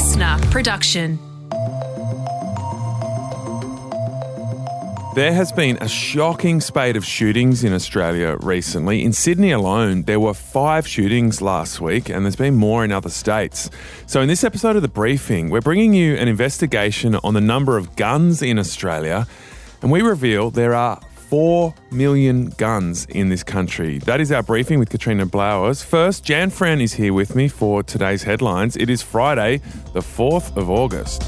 LiSTNR production. There has been a shocking spate of shootings in Australia recently. In Sydney alone, there were five shootings last week, and there's been more in other states. So, in this episode of The Briefing, we're bringing you an investigation on the number of guns in Australia, and we reveal there are 4 million guns in this country. That is our briefing with Katrina Blowers. First, Jan Fran is here with me for today's headlines. It is Friday, the 4th of August.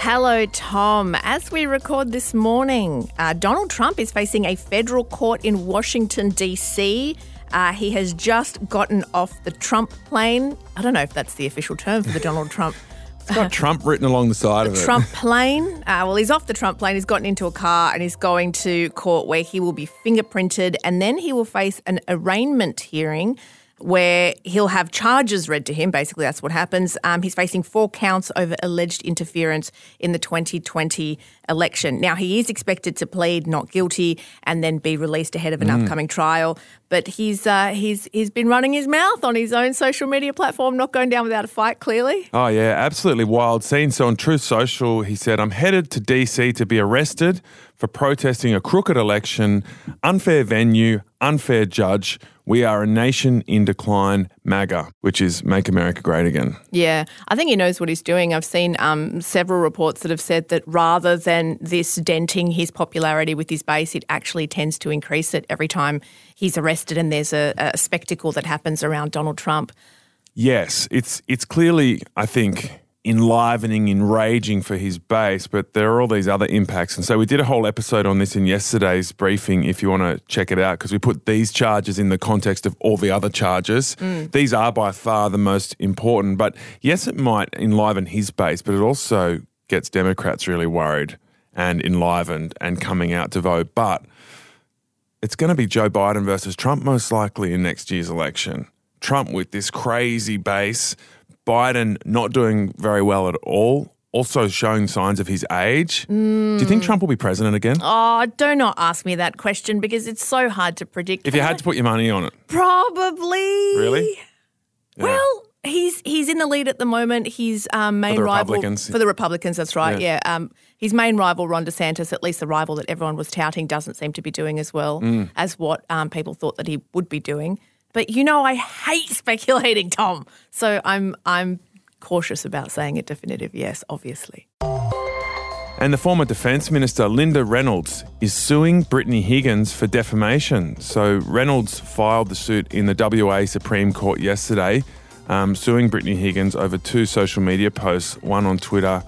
Hello, Tom. As we record this morning, uh, Donald Trump is facing a federal court in Washington, D.C. Uh, he has just gotten off the Trump plane. I don't know if that's the official term for the Donald Trump. It's got Trump written along the side of it. Trump plane. Uh, well, he's off the Trump plane. He's gotten into a car and he's going to court where he will be fingerprinted and then he will face an arraignment hearing where he'll have charges read to him. Basically, that's what happens. Um, he's facing four counts over alleged interference in the 2020 election. Now, he is expected to plead not guilty and then be released ahead of an Mm. upcoming trial. But he's uh, he's he's been running his mouth on his own social media platform, not going down without a fight. Clearly, Oh, yeah, absolutely wild scene. So on Truth Social, he said, I'm headed to DC to be arrested for protesting a crooked election, unfair venue, unfair judge. We are a nation in decline, MAGA, which is Make America Great Again. Yeah, I think he knows what he's doing. I've seen um, several reports that have said that rather than this denting his popularity with his base, it actually tends to increase it every time he's arrested and there's a, a spectacle that happens around Donald Trump. Yes, it's it's clearly, I think, enlivening, enraging for his base, but there are all these other impacts. And so we did a whole episode on this in yesterday's briefing if you want to check it out, because we put these charges in the context of all the other charges. Mm. These are by far the most important. But yes, it might enliven his base, but it also gets Democrats really worried and enlivened and coming out to vote. But it's going to be Joe Biden versus Trump most likely in next year's election. Trump with this crazy base, Biden not doing very well at all, also showing signs of his age. Do you think Trump will be president again? Oh, do not ask me that question because it's so hard to predict. If you had to put your money on it, Probably. Really? Yeah. Well, he's he's in the lead at the moment. His um, main the rival Republicans. for the Republicans. That's right. Yeah. Yeah. Um, his main rival, Ron DeSantis, at least the rival that everyone was touting, doesn't seem to be doing as well Mm. as what um, people thought that he would be doing. But you know, I hate speculating, Tom. So I'm I'm cautious about saying a definitive yes. Obviously. And the former Defence Minister Linda Reynolds is suing Brittany Higgins for defamation. So Reynolds filed the suit in the WA Supreme Court yesterday, um, suing Brittany Higgins over two social media posts, one on Twitter,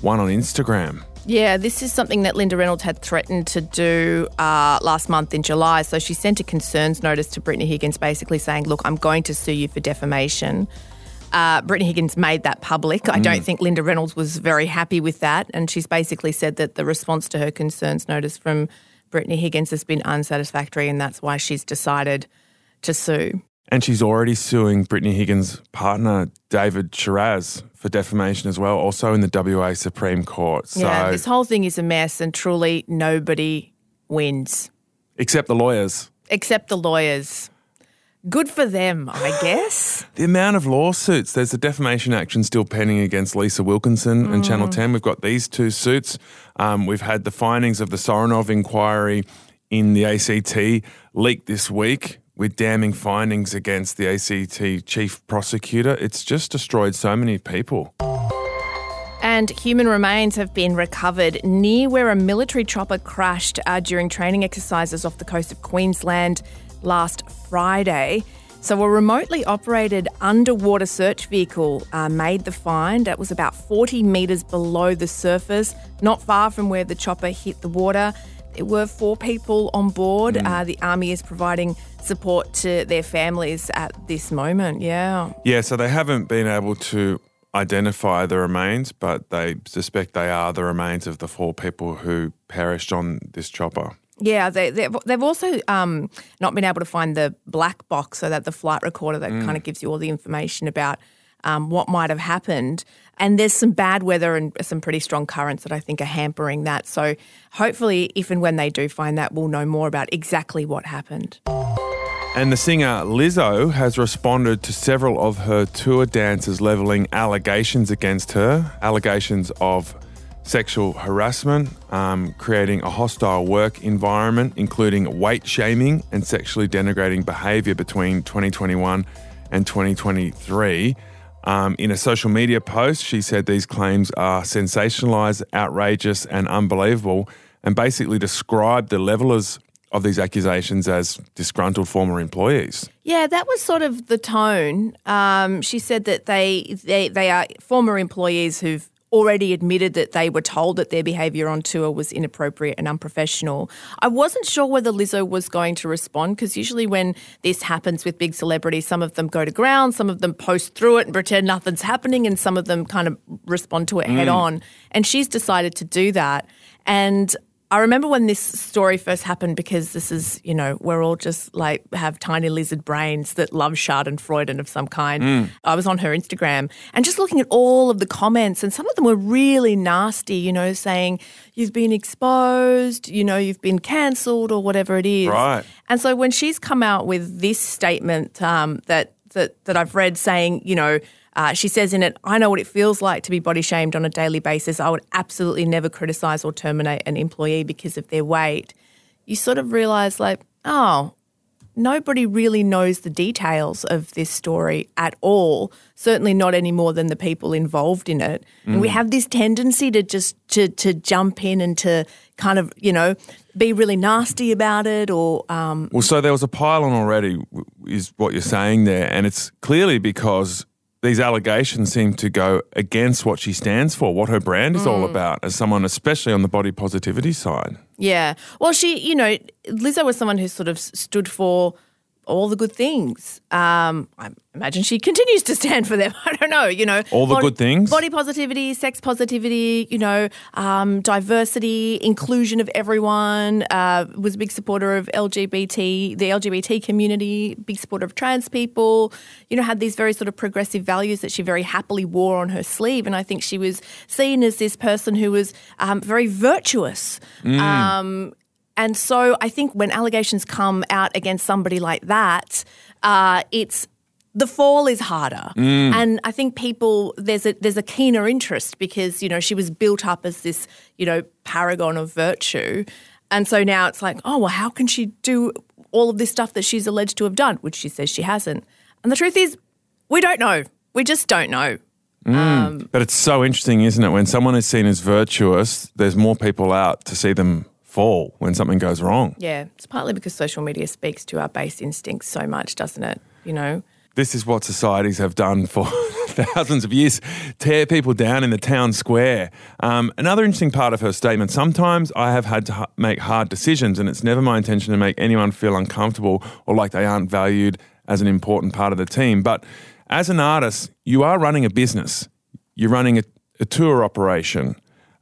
one on Instagram. Yeah, this is something that Linda Reynolds had threatened to do uh, last month in July. So she sent a concerns notice to Brittany Higgins, basically saying, "Look, I'm going to sue you for defamation." Uh, Brittany Higgins made that public. I don't think Linda Reynolds was very happy with that, and she's basically said that the response to her concerns notice from Brittany Higgins has been unsatisfactory, and that's why she's decided to sue. And she's already suing Brittany Higgins' partner, David Sharaz, for defamation as well, also in the WA Supreme Court. So, yeah, this whole thing is a mess, and truly nobody wins except the lawyers. except the lawyers. Good for them, I guess. The amount of lawsuits, there's a defamation action still pending against Lisa Wilkinson and Channel 10. We've got these two suits. Um, we've had the findings of the Sofronoff inquiry in the ACT leaked this week with damning findings against the ACT chief prosecutor. It's just destroyed so many people. And human remains have been recovered near where a military chopper crashed uh, during training exercises off the coast of Queensland last Friday. So, a remotely operated underwater search vehicle uh, made the find. It was about 40 metres below the surface, not far from where the chopper hit the water. There were four people on board. Uh, the Army is providing support to their families at this moment. Yeah. Yeah, so they haven't been able to identify the remains, but they suspect they are the remains of the four people who perished on this chopper. Yeah, they, they've, they've also um, not been able to find the black box, so that the flight recorder that kind of gives you all the information about um, what might have happened. And there's some bad weather and some pretty strong currents that I think are hampering that. So hopefully, if and when they do find that, we'll know more about exactly what happened. And the singer Lizzo has responded to several of her tour dancers levelling allegations against her, allegations of sexual harassment, um, creating a hostile work environment, including weight shaming and sexually denigrating behaviour between 2021 and 2023. Um, in a social media post, she said these claims are sensationalised, outrageous, and unbelievable, and basically described the levelers of these accusations as disgruntled former employees. Yeah, that was sort of the tone. Um, she said that they, they they are former employees who've already admitted that they were told that their behaviour on tour was inappropriate and unprofessional. I wasn't sure whether Lizzo was going to respond because usually when this happens with big celebrities, some of them go to ground, some of them post through it and pretend nothing's happening, and some of them kind of respond to it mm. head on. And she's decided to do that. And I remember when this story first happened because this is, you know, we're all just like have tiny lizard brains that love Schadenfreude and Freud and of some kind. Mm. I was on her Instagram and just looking at all of the comments, and some of them were really nasty, you know, saying, you've been exposed, you know, you've been cancelled or whatever it is. Right. And so when she's come out with this statement um, that, that, that I've read saying, you know, uh, she says in it, I know what it feels like to be body shamed on a daily basis. I would absolutely never criticize or terminate an employee because of their weight. You sort of realize, like, oh, nobody really knows the details of this story at all. Certainly not any more than the people involved in it. Mm. And we mm. have this tendency to just to to jump in and to kind of you know be really nasty about it or. Um, well, so there was a pile on already, is what you're saying there, and it's clearly because these allegations seem to go against what she stands for, what her brand is mm. all about, as someone, especially on the body positivity side. Yeah. Well, she, you know, Lizzo was someone who sort of stood for all the good things. Um, I imagine she continues to stand for them. I don't know, you know. All the body, good things? Body positivity, sex positivity, you know, um, diversity, inclusion of everyone, uh, was a big supporter of LGBT, the LGBT community, big supporter of trans people, you know, had these very sort of progressive values that she very happily wore on her sleeve. And I think she was seen as this person who was um, very virtuous. Mm. And so I think when allegations come out against somebody like that, uh, it's the fall is harder. Mm. And I think people there's a there's a keener interest because, you know, she was built up as this, you know, paragon of virtue. And so now it's like, oh well, how can she do all of this stuff that she's alleged to have done, which she says she hasn't? And the truth is, we don't know. We just don't know. Mm. Um, but it's so interesting, isn't it? When someone is seen as virtuous, there's more people out to see them fall when something goes wrong. Yeah, it's partly because social media speaks to our base instincts so much, doesn't it? You know? This is what societies have done for thousands of years tear people down in the town square. Um, another interesting part of her statement sometimes I have had to ha- make hard decisions, and it's never my intention to make anyone feel uncomfortable or like they aren't valued as an important part of the team. But as an artist, you are running a business, you're running a, a tour operation,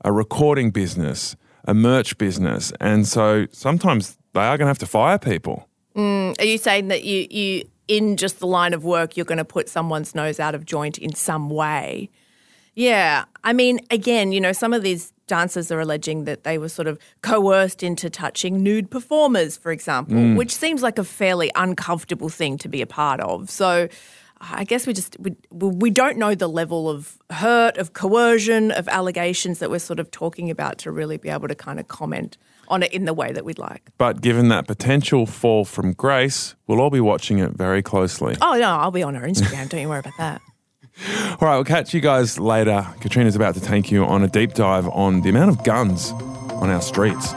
a recording business a merch business, and so sometimes they are going to have to fire people. Mm, are you saying that you you in just the line of work you're going to put someone's nose out of joint in some way? Yeah, I mean, again, you know, some of these dancers are alleging that they were sort of coerced into touching nude performers, for example, mm. which seems like a fairly uncomfortable thing to be a part of. So I guess we just we, we don't know the level of hurt, of coercion, of allegations that we're sort of talking about to really be able to kind of comment on it in the way that we'd like. But given that potential fall from grace, we'll all be watching it very closely. Oh no, I'll be on her Instagram. don't you worry about that. All right, we'll catch you guys later. Katrina's about to take you on a deep dive on the amount of guns on our streets.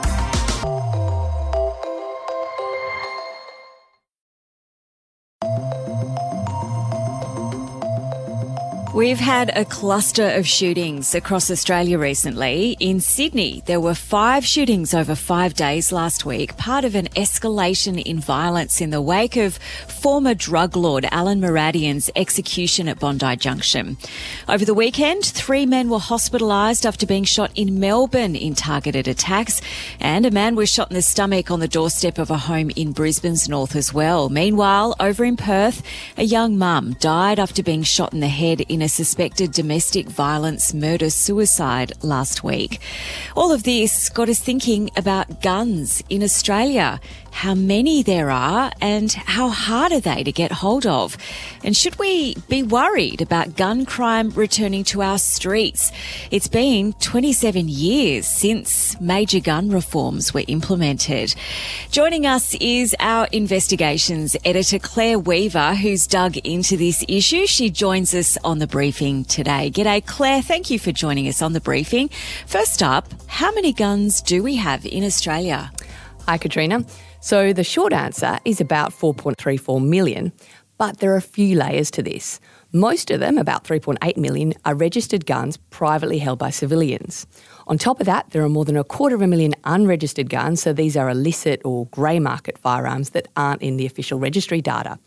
We've had a cluster of shootings across Australia recently. In Sydney, there were five shootings over five days last week, part of an escalation in violence in the wake of former drug lord Alen Moradian's execution at Bondi Junction. Over the weekend, three men were hospitalised after being shot in Melbourne in targeted attacks, and a man was shot in the stomach on the doorstep of a home in Brisbane's north as well. Meanwhile, over in Perth, a young mum died after being shot in the head in a suspected domestic violence murder suicide last week. All of this got us thinking about guns in Australia how many there are and how hard are they to get hold of? And should we be worried about gun crime returning to our streets? It's been 27 years since major gun reforms were implemented. Joining us is our investigations editor, Clair Weaver, who's dug into this issue. She joins us on the briefing today. G'day, Clair. Thank you for joining us on the briefing. First up, how many guns do we have in Australia? Hi, Katrina. So the short answer is about 4.34 million, but there are a few layers to this. Most of them, about 3.8 million, are registered guns privately held by civilians. On top of that, there are more than a quarter of a million unregistered guns, so these are illicit or grey market firearms that aren't in the official registry data.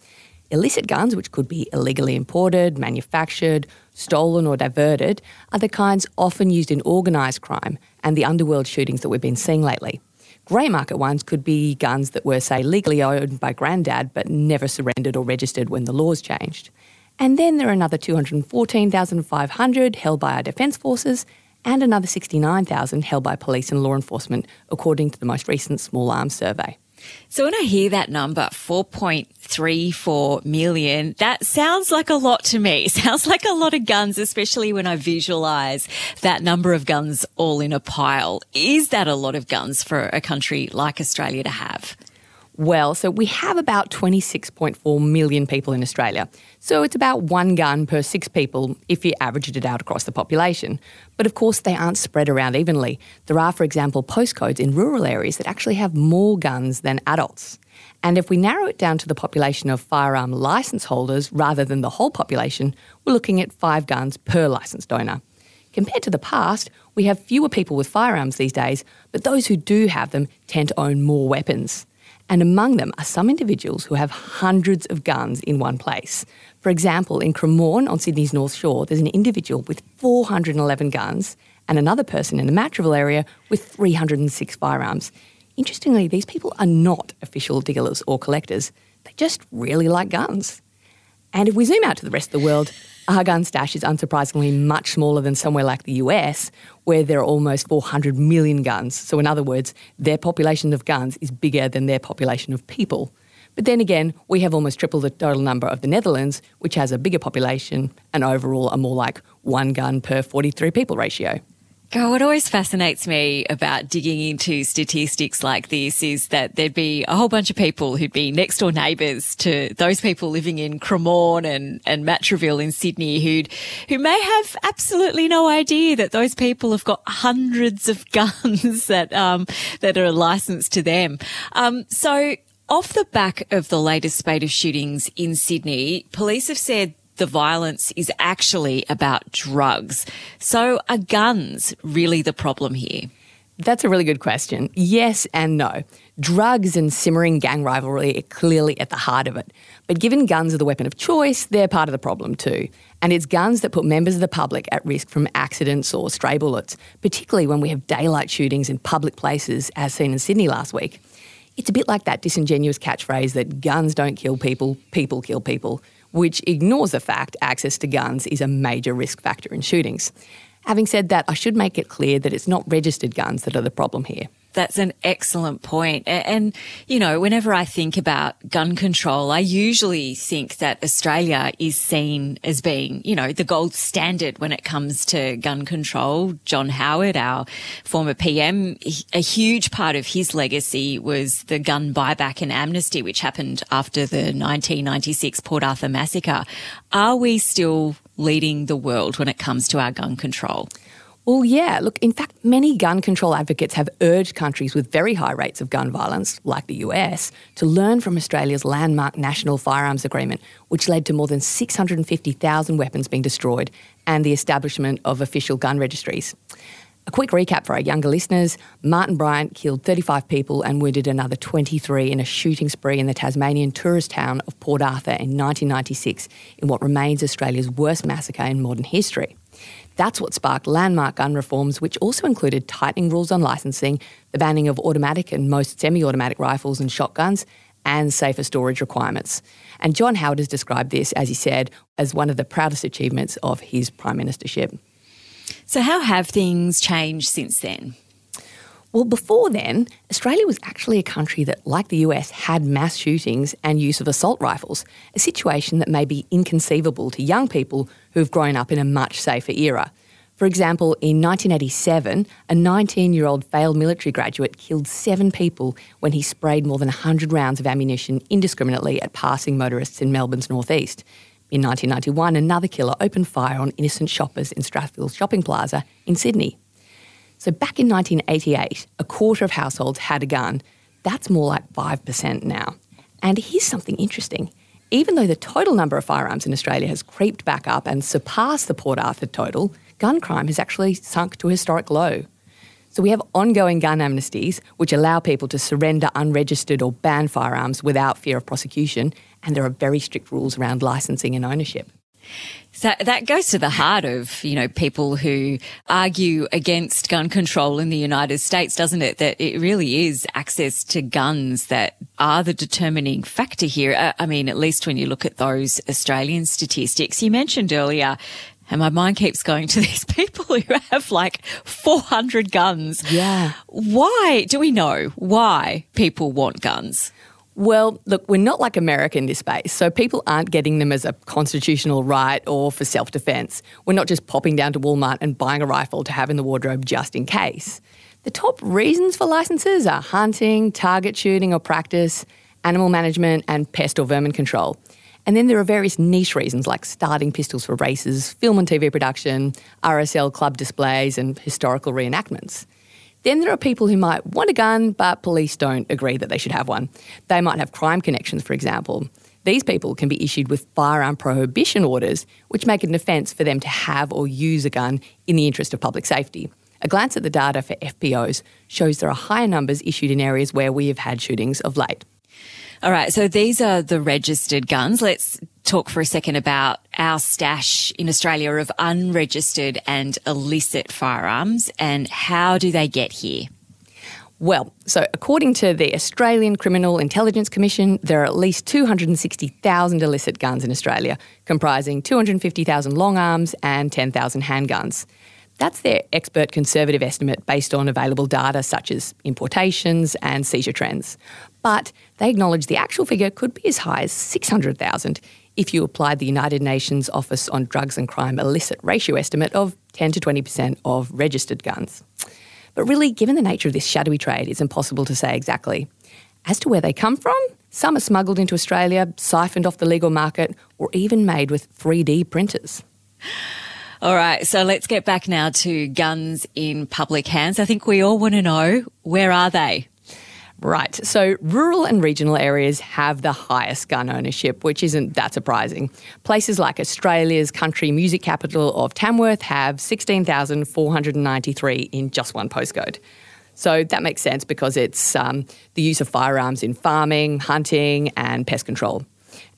Illicit guns, which could be illegally imported, manufactured, stolen, or diverted, are the kinds often used in organised crime and the underworld shootings that we've been seeing lately. Grey market ones could be guns that were, say, legally owned by granddad but never surrendered or registered when the laws changed. And then there are another 214,500 held by our Defence Forces and another 69,000 held by police and law enforcement, according to the most recent Small Arms Survey. So when I hear that number, 4.34 million, that sounds like a lot to me. sounds like a lot of guns, especially when I visualize that number of guns all in a pile. Is that a lot of guns for a country like Australia to have? Well, so we have about 26.4 million people in Australia. So it's about one gun per six people if you averaged it out across the population. But of course, they aren't spread around evenly. There are, for example, postcodes in rural areas that actually have more guns than adults. And if we narrow it down to the population of firearm licence holders rather than the whole population, we're looking at five guns per licensed owner. Compared to the past, we have fewer people with firearms these days, but those who do have them tend to own more weapons. And among them are some individuals who have hundreds of guns in one place. For example, in Cremorne on Sydney's North Shore, there's an individual with 411 guns and another person in the Matraville area with 306 firearms. Interestingly, these people are not official dealers or collectors. They just really like guns. And if we zoom out to the rest of the world, our gun stash is unsurprisingly much smaller than somewhere like the US, where there are almost 400 million guns. So, in other words, their population of guns is bigger than their population of people. But then again, we have almost triple the total number of the Netherlands, which has a bigger population and overall a more like one gun per 43 people ratio. God, what always fascinates me about digging into statistics like this is that there'd be a whole bunch of people who'd be next door neighbours to those people living in Cremorne and, and Matraville in Sydney who'd, who may have absolutely no idea that those people have got hundreds of guns that, um, that are licensed to them. Um, so off the back of the latest spate of shootings in Sydney, police have said the violence is actually about drugs. So are guns really the problem here? That's a really good question. Yes and no. Drugs and simmering gang rivalry are clearly at the heart of it. But given guns are the weapon of choice, they're part of the problem too. And it's guns that put members of the public at risk from accidents or stray bullets, particularly when we have daylight shootings in public places, as seen in Sydney last week. It's a bit like that disingenuous catchphrase that guns don't kill people, people kill people which ignores the fact access to guns is a major risk factor in shootings. Having said that, I should make it clear that it's not registered guns that are the problem here. That's an excellent point. And, you know, whenever I think about gun control, I usually think that Australia is seen as being, you know, the gold standard when it comes to gun control. John Howard, our former PM, a huge part of his legacy was the gun buyback and amnesty, which happened after the 1996 Port Arthur massacre. Are we still leading the world when it comes to our gun control? Well, yeah. Look, in fact, many gun control advocates have urged countries with very high rates of gun violence, like the US, to learn from Australia's landmark National Firearms Agreement, which led to more than 650,000 weapons being destroyed and the establishment of official gun registries. A quick recap for our younger listeners Martin Bryant killed 35 people and wounded another 23 in a shooting spree in the Tasmanian tourist town of Port Arthur in 1996 in what remains Australia's worst massacre in modern history. That's what sparked landmark gun reforms, which also included tightening rules on licensing, the banning of automatic and most semi automatic rifles and shotguns, and safer storage requirements. And John Howard has described this, as he said, as one of the proudest achievements of his prime ministership. So, how have things changed since then? Well, before then, Australia was actually a country that, like the US, had mass shootings and use of assault rifles, a situation that may be inconceivable to young people who have grown up in a much safer era. For example, in 1987, a 19 year old failed military graduate killed seven people when he sprayed more than 100 rounds of ammunition indiscriminately at passing motorists in Melbourne's northeast. In 1991, another killer opened fire on innocent shoppers in Strathfield Shopping Plaza in Sydney. So back in 1988, a quarter of households had a gun. That's more like 5% now. And here's something interesting. Even though the total number of firearms in Australia has creeped back up and surpassed the Port Arthur total, gun crime has actually sunk to a historic low. So we have ongoing gun amnesties, which allow people to surrender unregistered or banned firearms without fear of prosecution, and there are very strict rules around licensing and ownership. So that goes to the heart of, you know, people who argue against gun control in the United States, doesn't it? That it really is access to guns that are the determining factor here. Uh, I mean, at least when you look at those Australian statistics, you mentioned earlier and my mind keeps going to these people who have like 400 guns. Yeah. Why do we know why people want guns? Well, look, we're not like America in this space, so people aren't getting them as a constitutional right or for self defence. We're not just popping down to Walmart and buying a rifle to have in the wardrobe just in case. The top reasons for licences are hunting, target shooting or practice, animal management, and pest or vermin control. And then there are various niche reasons like starting pistols for races, film and TV production, RSL club displays, and historical reenactments. Then there are people who might want a gun, but police don't agree that they should have one. They might have crime connections, for example. These people can be issued with firearm prohibition orders, which make it an offence for them to have or use a gun in the interest of public safety. A glance at the data for FPOs shows there are higher numbers issued in areas where we have had shootings of late. All right. So these are the registered guns. Let's talk for a second about our stash in Australia of unregistered and illicit firearms and how do they get here? Well, so according to the Australian Criminal Intelligence Commission, there are at least 260,000 illicit guns in Australia, comprising 250,000 long arms and 10,000 handguns. That's their expert conservative estimate based on available data such as importations and seizure trends. But they acknowledge the actual figure could be as high as 600,000 if you applied the United Nations Office on Drugs and Crime illicit ratio estimate of 10 to 20% of registered guns. But really, given the nature of this shadowy trade, it's impossible to say exactly. As to where they come from, some are smuggled into Australia, siphoned off the legal market, or even made with 3D printers. All right, so let's get back now to guns in public hands. I think we all want to know where are they? Right. So rural and regional areas have the highest gun ownership, which isn't that surprising. Places like Australia's country music capital of Tamworth have 16,493 in just one postcode. So that makes sense because it's um, the use of firearms in farming, hunting, and pest control.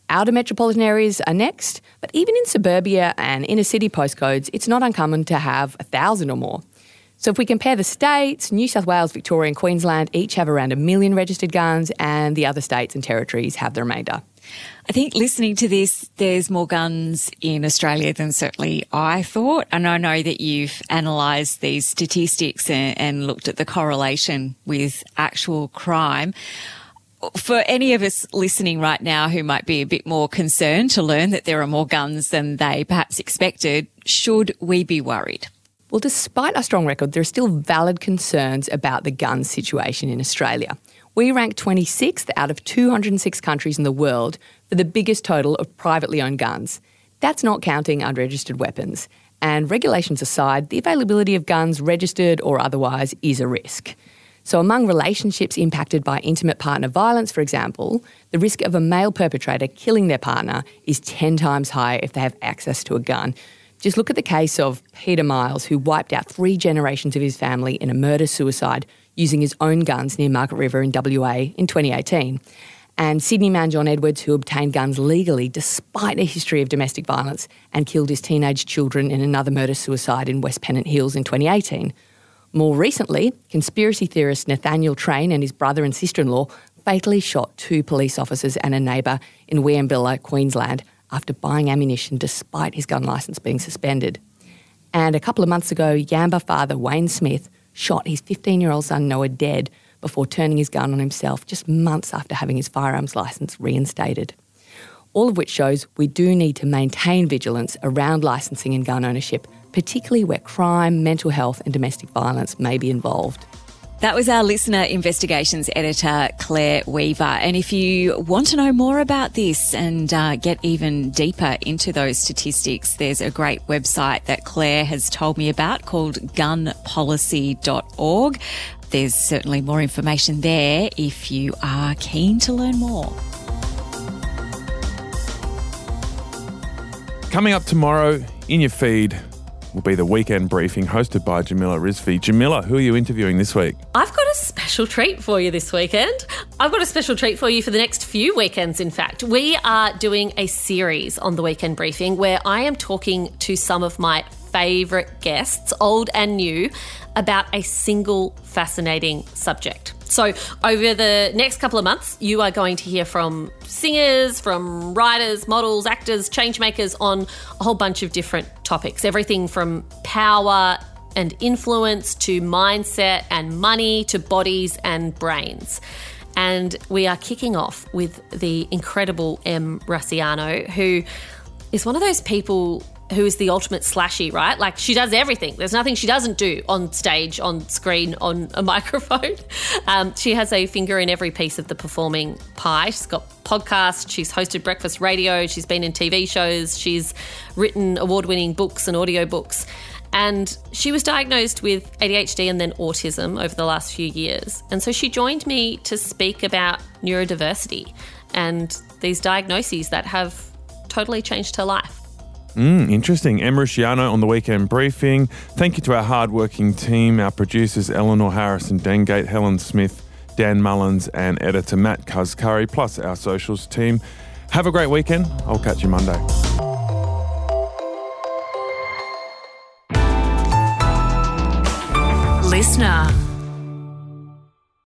Outer metropolitan areas are next, but even in suburbia and inner city postcodes, it's not uncommon to have a thousand or more. So if we compare the states, New South Wales, Victoria, and Queensland each have around a million registered guns, and the other states and territories have the remainder. I think listening to this, there's more guns in Australia than certainly I thought. And I know that you've analysed these statistics and, and looked at the correlation with actual crime for any of us listening right now who might be a bit more concerned to learn that there are more guns than they perhaps expected, should we be worried? Well, despite our strong record, there are still valid concerns about the gun situation in Australia. We rank 26th out of 206 countries in the world for the biggest total of privately owned guns. That's not counting unregistered weapons. And regulations aside, the availability of guns, registered or otherwise, is a risk. So, among relationships impacted by intimate partner violence, for example, the risk of a male perpetrator killing their partner is 10 times higher if they have access to a gun. Just look at the case of Peter Miles, who wiped out three generations of his family in a murder suicide using his own guns near Margaret River in WA in 2018. And Sydney man John Edwards, who obtained guns legally despite a history of domestic violence and killed his teenage children in another murder suicide in West Pennant Hills in 2018. More recently, conspiracy theorist Nathaniel Train and his brother and sister in law fatally shot two police officers and a neighbour in Wieambilla, Queensland, after buying ammunition despite his gun licence being suspended. And a couple of months ago, Yamba father Wayne Smith shot his 15 year old son Noah dead before turning his gun on himself just months after having his firearms licence reinstated. All of which shows we do need to maintain vigilance around licensing and gun ownership, particularly where crime, mental health, and domestic violence may be involved. That was our LiSTNR investigations editor, Clair Weaver. And if you want to know more about this and uh, get even deeper into those statistics, there's a great website that Clair has told me about called gunpolicy.org. There's certainly more information there if you are keen to learn more. Coming up tomorrow in your feed, will be the weekend briefing hosted by Jamila Rizvi. Jamila, who are you interviewing this week? I've got a special treat for you this weekend. I've got a special treat for you for the next few weekends, in fact. We are doing a series on the weekend briefing where I am talking to some of my favourite guests, old and new, about a single fascinating subject. So, over the next couple of months, you are going to hear from singers, from writers, models, actors, changemakers on a whole bunch of different topics. Everything from power and influence to mindset and money to bodies and brains. And we are kicking off with the incredible Em Rusciano, who is one of those people who is the ultimate slashy, right? Like she does everything. There's nothing she doesn't do on stage, on screen, on a microphone. Um, she has a finger in every piece of the performing pie. She's got podcasts, she's hosted breakfast radio, she's been in TV shows, she's written award winning books and audiobooks. And she was diagnosed with ADHD and then autism over the last few years. And so she joined me to speak about neurodiversity and these diagnoses that have totally changed her life. Mm, interesting. Em Rusciano on the weekend briefing. Thank you to our hardworking team, our producers Eleanor Harrison Dengate, Helen Smith, Dan Mullins, and editor Matt Kuzkari, plus our socials team. Have a great weekend. I'll catch you Monday. LiSTNR.